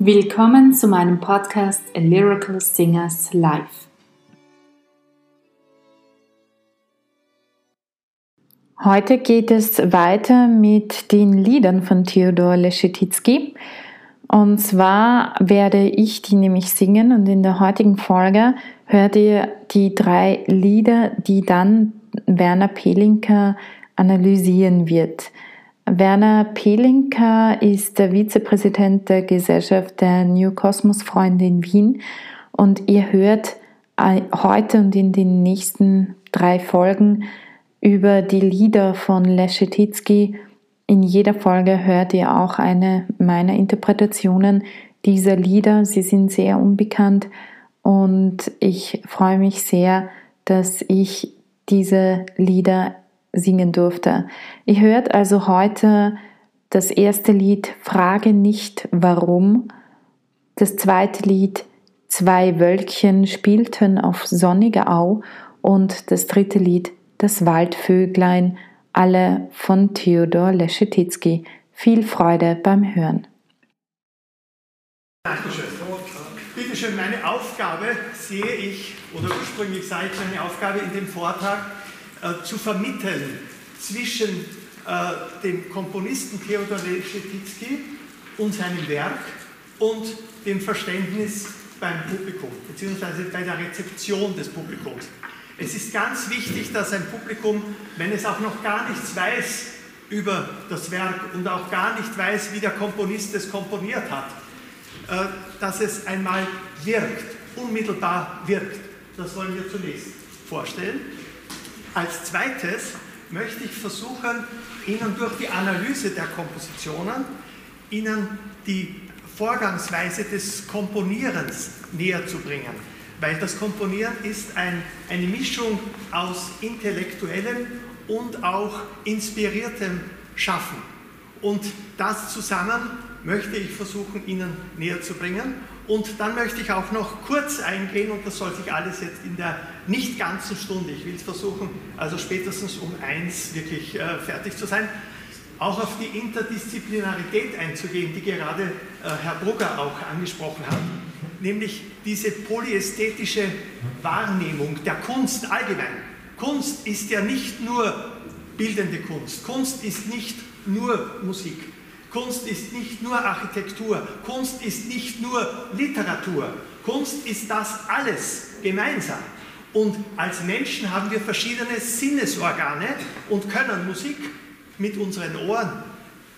Willkommen zu meinem Podcast A Lyrical Singers Live. Heute geht es weiter mit den Liedern von Theodor Leschetizky. Und zwar werde ich die nämlich singen und in der heutigen Folge hört ihr die drei Lieder, die dann Werner Pelinka analysieren wird. Werner Pelinka ist der Vizepräsident der Gesellschaft der New Cosmos Freunde in Wien und ihr hört heute und in den nächsten drei Folgen über die Lieder von Leschetizky. In jeder Folge hört ihr auch eine meiner Interpretationen dieser Lieder. Sie sind sehr unbekannt und ich freue mich sehr, dass ich diese Lieder singen durfte. Ihr hört also heute das erste Lied Frage nicht warum, das zweite Lied Zwei Wölkchen spielten auf sonniger Au und das dritte Lied Das Waldvöglein, alle von Theodor Leschetizky. Viel Freude beim Hören. Dankeschön. Bitte schön, meine Aufgabe sehe ich, oder ursprünglich sah ich meine Aufgabe in dem Vortrag, äh, zu vermitteln zwischen äh, dem Komponisten Theodor Leschetizky und seinem Werk und dem Verständnis beim Publikum, beziehungsweise bei der Rezeption des Publikums. Es ist ganz wichtig, dass ein Publikum, wenn es auch noch gar nichts weiß über das Werk und auch gar nicht weiß, wie der Komponist es komponiert hat, äh, dass es einmal wirkt, unmittelbar wirkt. Das wollen wir zunächst vorstellen. Als zweites möchte ich versuchen, Ihnen durch die Analyse der Kompositionen Ihnen die Vorgangsweise des Komponierens näher zu bringen. Weil das Komponieren ist ein, eine Mischung aus intellektuellem und auch inspiriertem Schaffen. Und das zusammen möchte ich versuchen, Ihnen näher zu bringen. Und dann möchte ich auch noch kurz eingehen, und das soll sich alles jetzt in der nicht ganzen Stunde, ich will es versuchen, also spätestens um eins wirklich äh, fertig zu sein, auch auf die Interdisziplinarität einzugehen, die gerade äh, Herr Brugger auch angesprochen hat, nämlich diese polyästhetische Wahrnehmung der Kunst allgemein. Kunst ist ja nicht nur bildende Kunst, Kunst ist nicht nur Musik. Kunst ist nicht nur Architektur, Kunst ist nicht nur Literatur, Kunst ist das alles gemeinsam. Und als Menschen haben wir verschiedene Sinnesorgane und können Musik mit unseren Ohren,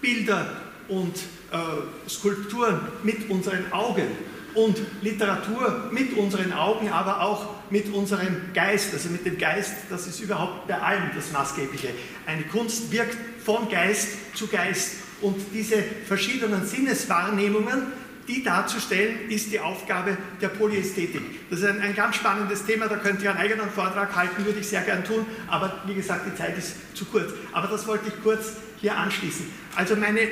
Bilder und äh, Skulpturen mit unseren Augen und Literatur mit unseren Augen, aber auch mit unserem Geist. Also mit dem Geist, das ist überhaupt bei allem das Maßgebliche. Eine Kunst wirkt von Geist zu Geist und diese verschiedenen Sinneswahrnehmungen, die darzustellen, ist die Aufgabe der Polyästhetik. Das ist ein, ein, ganz spannendes Thema, da könnt ihr einen eigenen Vortrag halten, würde ich sehr gern tun, aber wie gesagt, die Zeit ist zu kurz. Aber das wollte ich kurz hier anschließen. Also meine äh,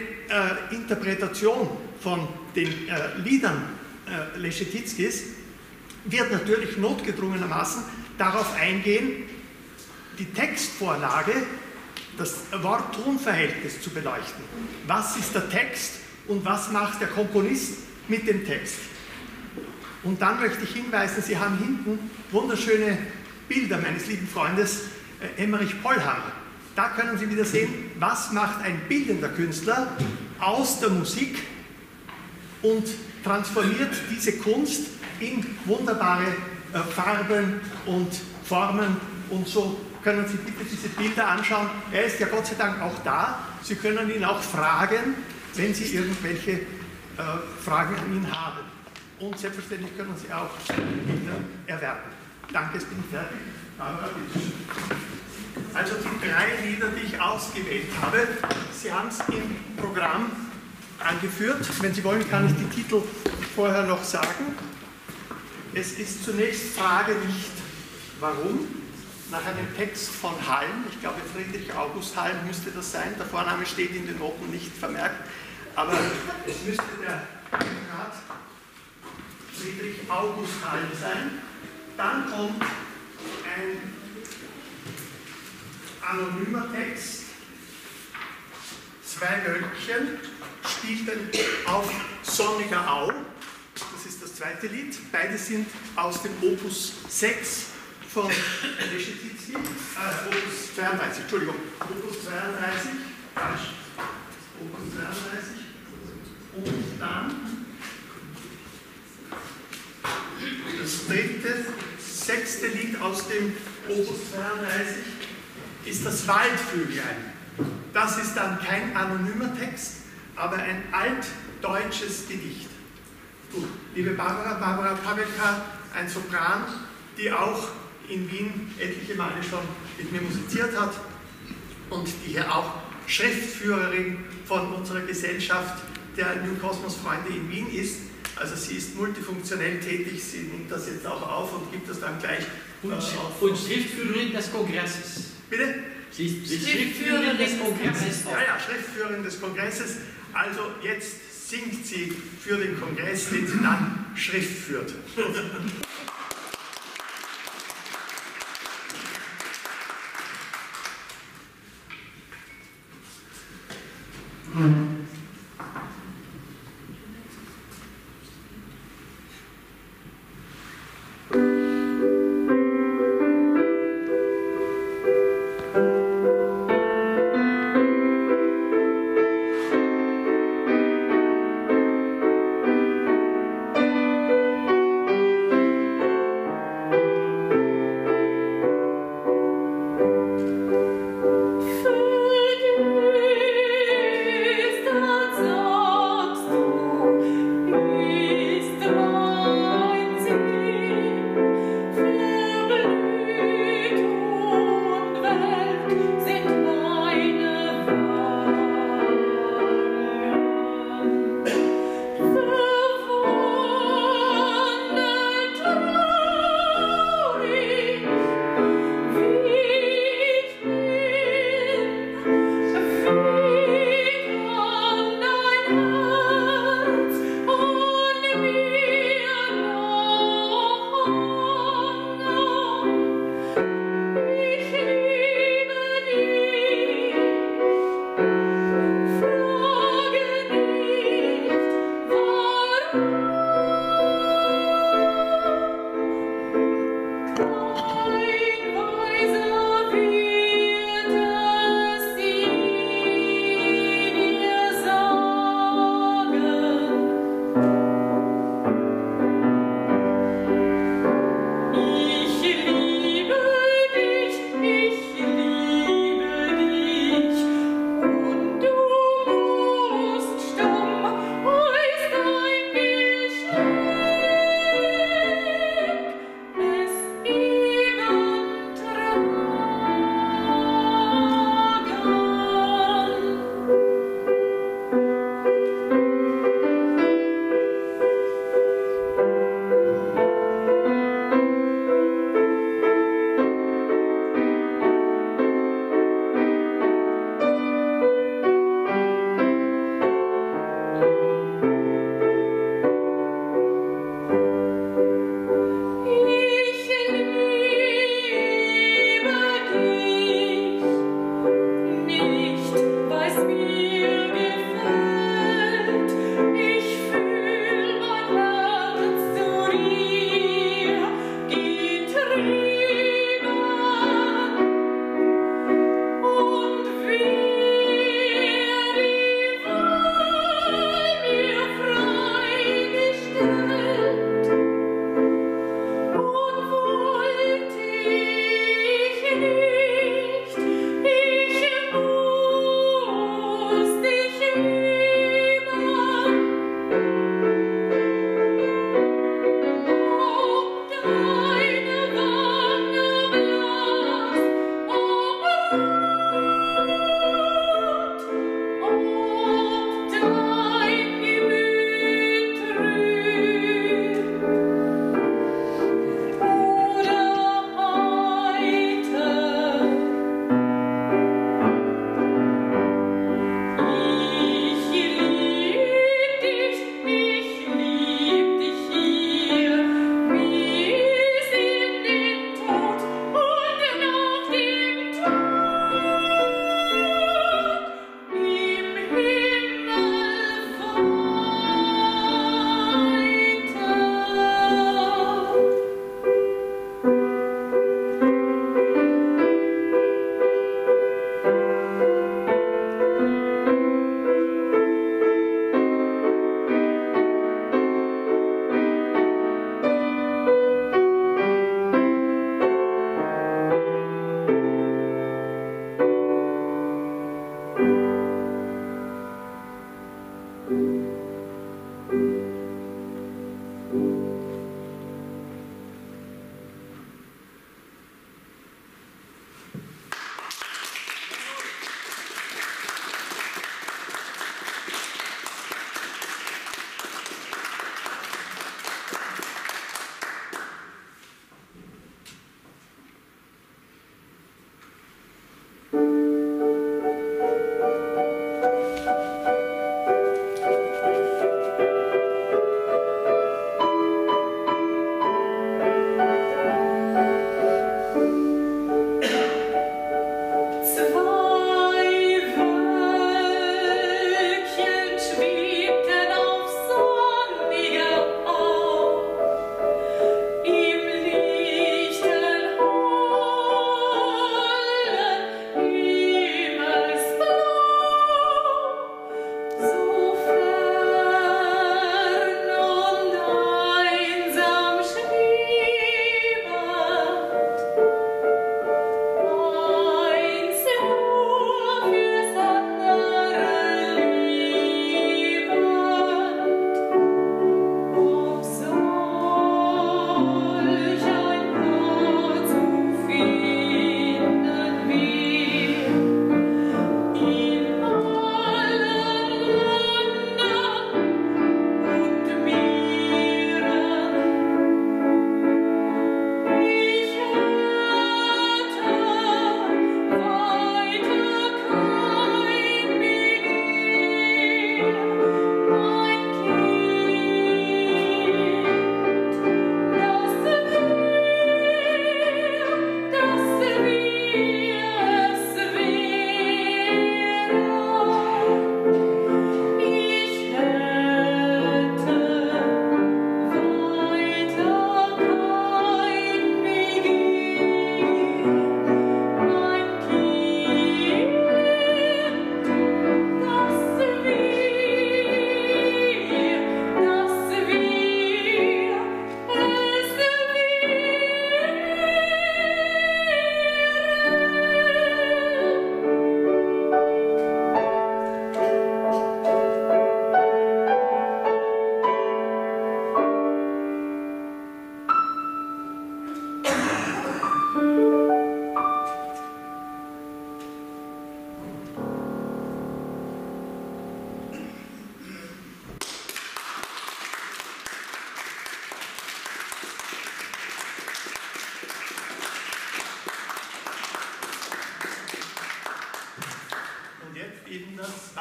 Interpretation von den äh, Liedern äh, Leschetizkis wird natürlich notgedrungenermaßen darauf eingehen, die Textvorlage das Wort-Ton-Verhältnis zu beleuchten. Was ist der Text und was macht der Komponist mit dem Text? Und dann möchte ich hinweisen, Sie haben hinten wunderschöne Bilder meines lieben Freundes äh, Emmerich Pollhammer. Da können Sie wieder sehen, was macht ein bildender Künstler aus der Musik und transformiert diese Kunst in wunderbare äh, Farben und Formen und so können Sie bitte diese Bilder anschauen. Er ist ja Gott sei Dank auch da. Sie können ihn auch fragen, wenn Sie irgendwelche äh, Fragen an ihn haben. Und selbstverständlich können Sie auch Bilder erwerben. Danke, es bin fertig. Also die drei Lieder, die ich ausgewählt habe, Sie haben es im Programm angeführt. Wenn Sie wollen, kann ich die Titel vorher noch sagen. Es ist zunächst Frage nicht, warum, nach einem Text von Halm, ich glaube Friedrich August Halm müsste das sein, der Vorname steht in den Noten nicht vermerkt, aber es müsste der Grad Friedrich August Halm sein. Dann kommt ein anonymer Text, zwei Wölkchen spielten auf Sonniger Au. Das ist das zweite Lied. Beide sind aus dem Opus 6 von Leschetizky, äh, Opus 32, Entschuldigung, Opus 32, falsch, Opus 32 und dann das dritte, sechste Lied aus dem Opus 32 ist das Waldvöglein. Das ist dann kein anonymer Text, aber ein altdeutsches Gedicht. Gut, liebe Barbara, Barbara Pavelka, ein Sopran, die auch in Wien etliche Male schon mit mir musiziert hat und die hier auch Schriftführerin von unserer Gesellschaft der New Cosmos Freunde in Wien ist. Also sie ist multifunktionell tätig, sie nimmt das jetzt auch auf und gibt das dann gleich und, äh, auf. Und Schriftführerin des Kongresses. Bitte? Sie ist Schriftführerin des Kongresses. Ja, ja, Schriftführerin des Kongresses. Also jetzt singt sie für den Kongress, den sie dann Schrift führt. Mm-hmm.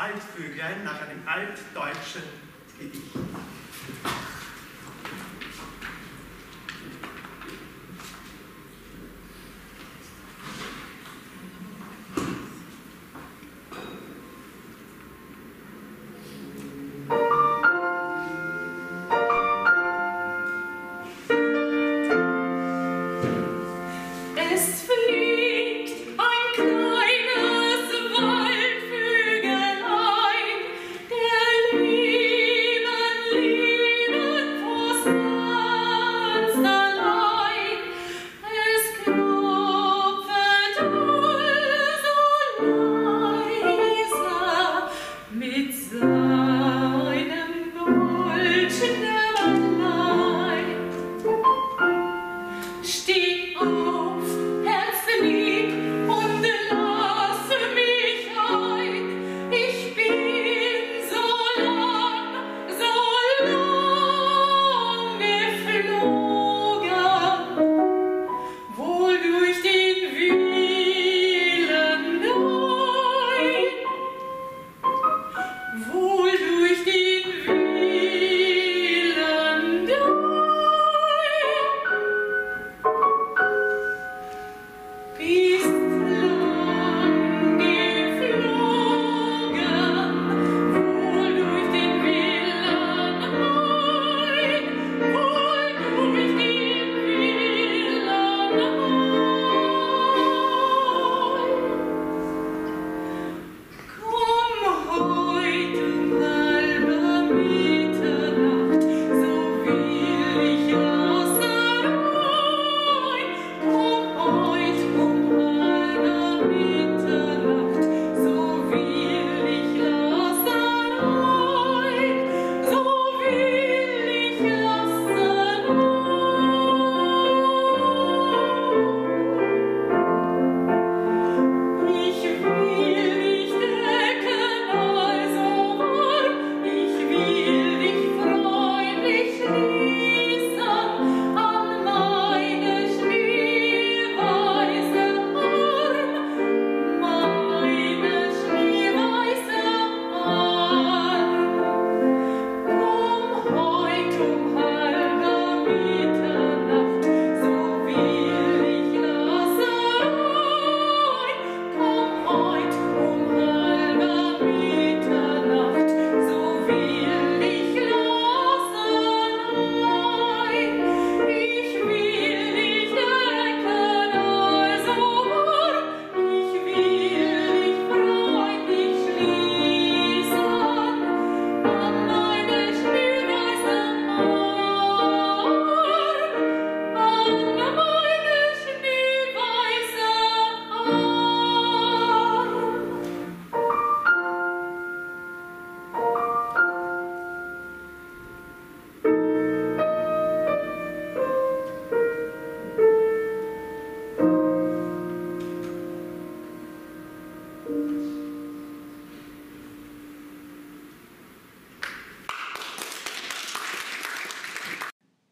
Waldvöglein nach einem altdeutschen Gedicht.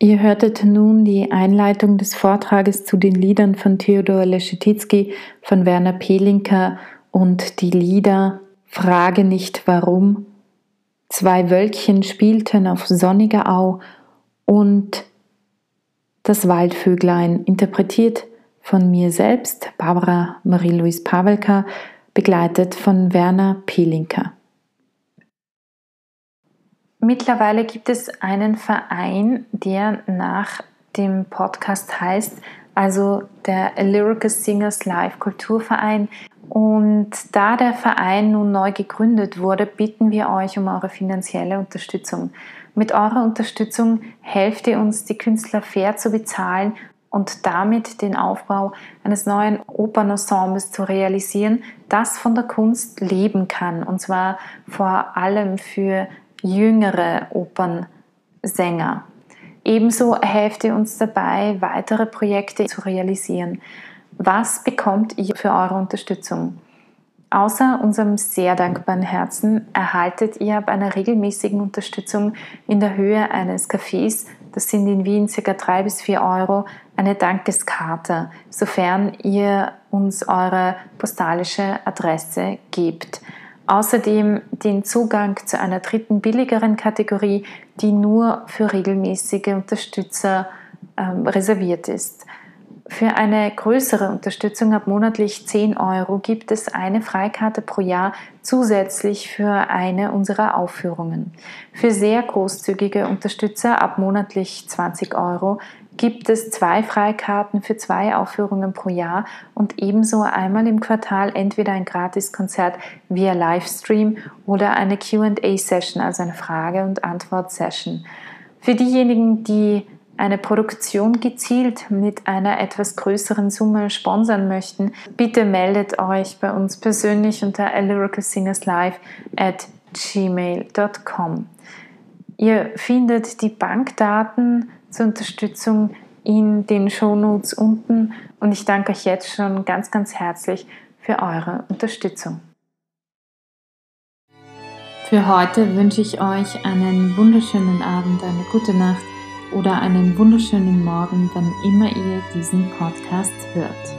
Ihr hörtet nun die Einleitung des Vortrages zu den Liedern von Theodor Leschetizky von Werner Pelinka und die Lieder Frage nicht warum, Zwei Wölkchen spielten auf sonniger Au und Das Waldvöglein, interpretiert von mir selbst, Barbara Marie-Louise Pavelka, begleitet von Werner Pelinka. Mittlerweile gibt es einen Verein, der nach dem Podcast heißt, also der Lyrical Singers Live Kulturverein. Und da der Verein nun neu gegründet wurde, bitten wir euch um eure finanzielle Unterstützung. Mit eurer Unterstützung helft ihr uns, die Künstler fair zu bezahlen und damit den Aufbau eines neuen Opernensembles zu realisieren, das von der Kunst leben kann. Und zwar vor allem für jüngere Opernsänger. Ebenso helft ihr uns dabei, weitere Projekte zu realisieren. Was bekommt ihr für eure Unterstützung? Außer unserem sehr dankbaren Herzen erhaltet ihr bei einer regelmäßigen Unterstützung in der Höhe eines Cafés, das sind in Wien ca. 3 bis 4 Euro, eine Dankeskarte, sofern ihr uns eure postalische Adresse gebt. Außerdem den Zugang zu einer dritten billigeren Kategorie, die nur für regelmäßige Unterstützer ähm, reserviert ist. Für eine größere Unterstützung ab monatlich 10 Euro gibt es eine Freikarte pro Jahr zusätzlich für eine unserer Aufführungen. Für sehr großzügige Unterstützer ab monatlich 20 Euro gibt es zwei Freikarten für zwei Aufführungen pro Jahr und ebenso einmal im Quartal entweder ein Gratiskonzert via Livestream oder eine QA-Session, also eine Frage- und Antwort-Session. Für diejenigen, die eine Produktion gezielt mit einer etwas größeren Summe sponsern möchten, bitte meldet euch bei uns persönlich unter lyricalsingerslive at gmail.com. Ihr findet die Bankdaten zur Unterstützung in den Shownotes unten und ich danke euch jetzt schon ganz, ganz herzlich für eure Unterstützung. Für heute wünsche ich euch einen wunderschönen Abend, eine gute Nacht oder einen wunderschönen Morgen, wann immer ihr diesen Podcast hört.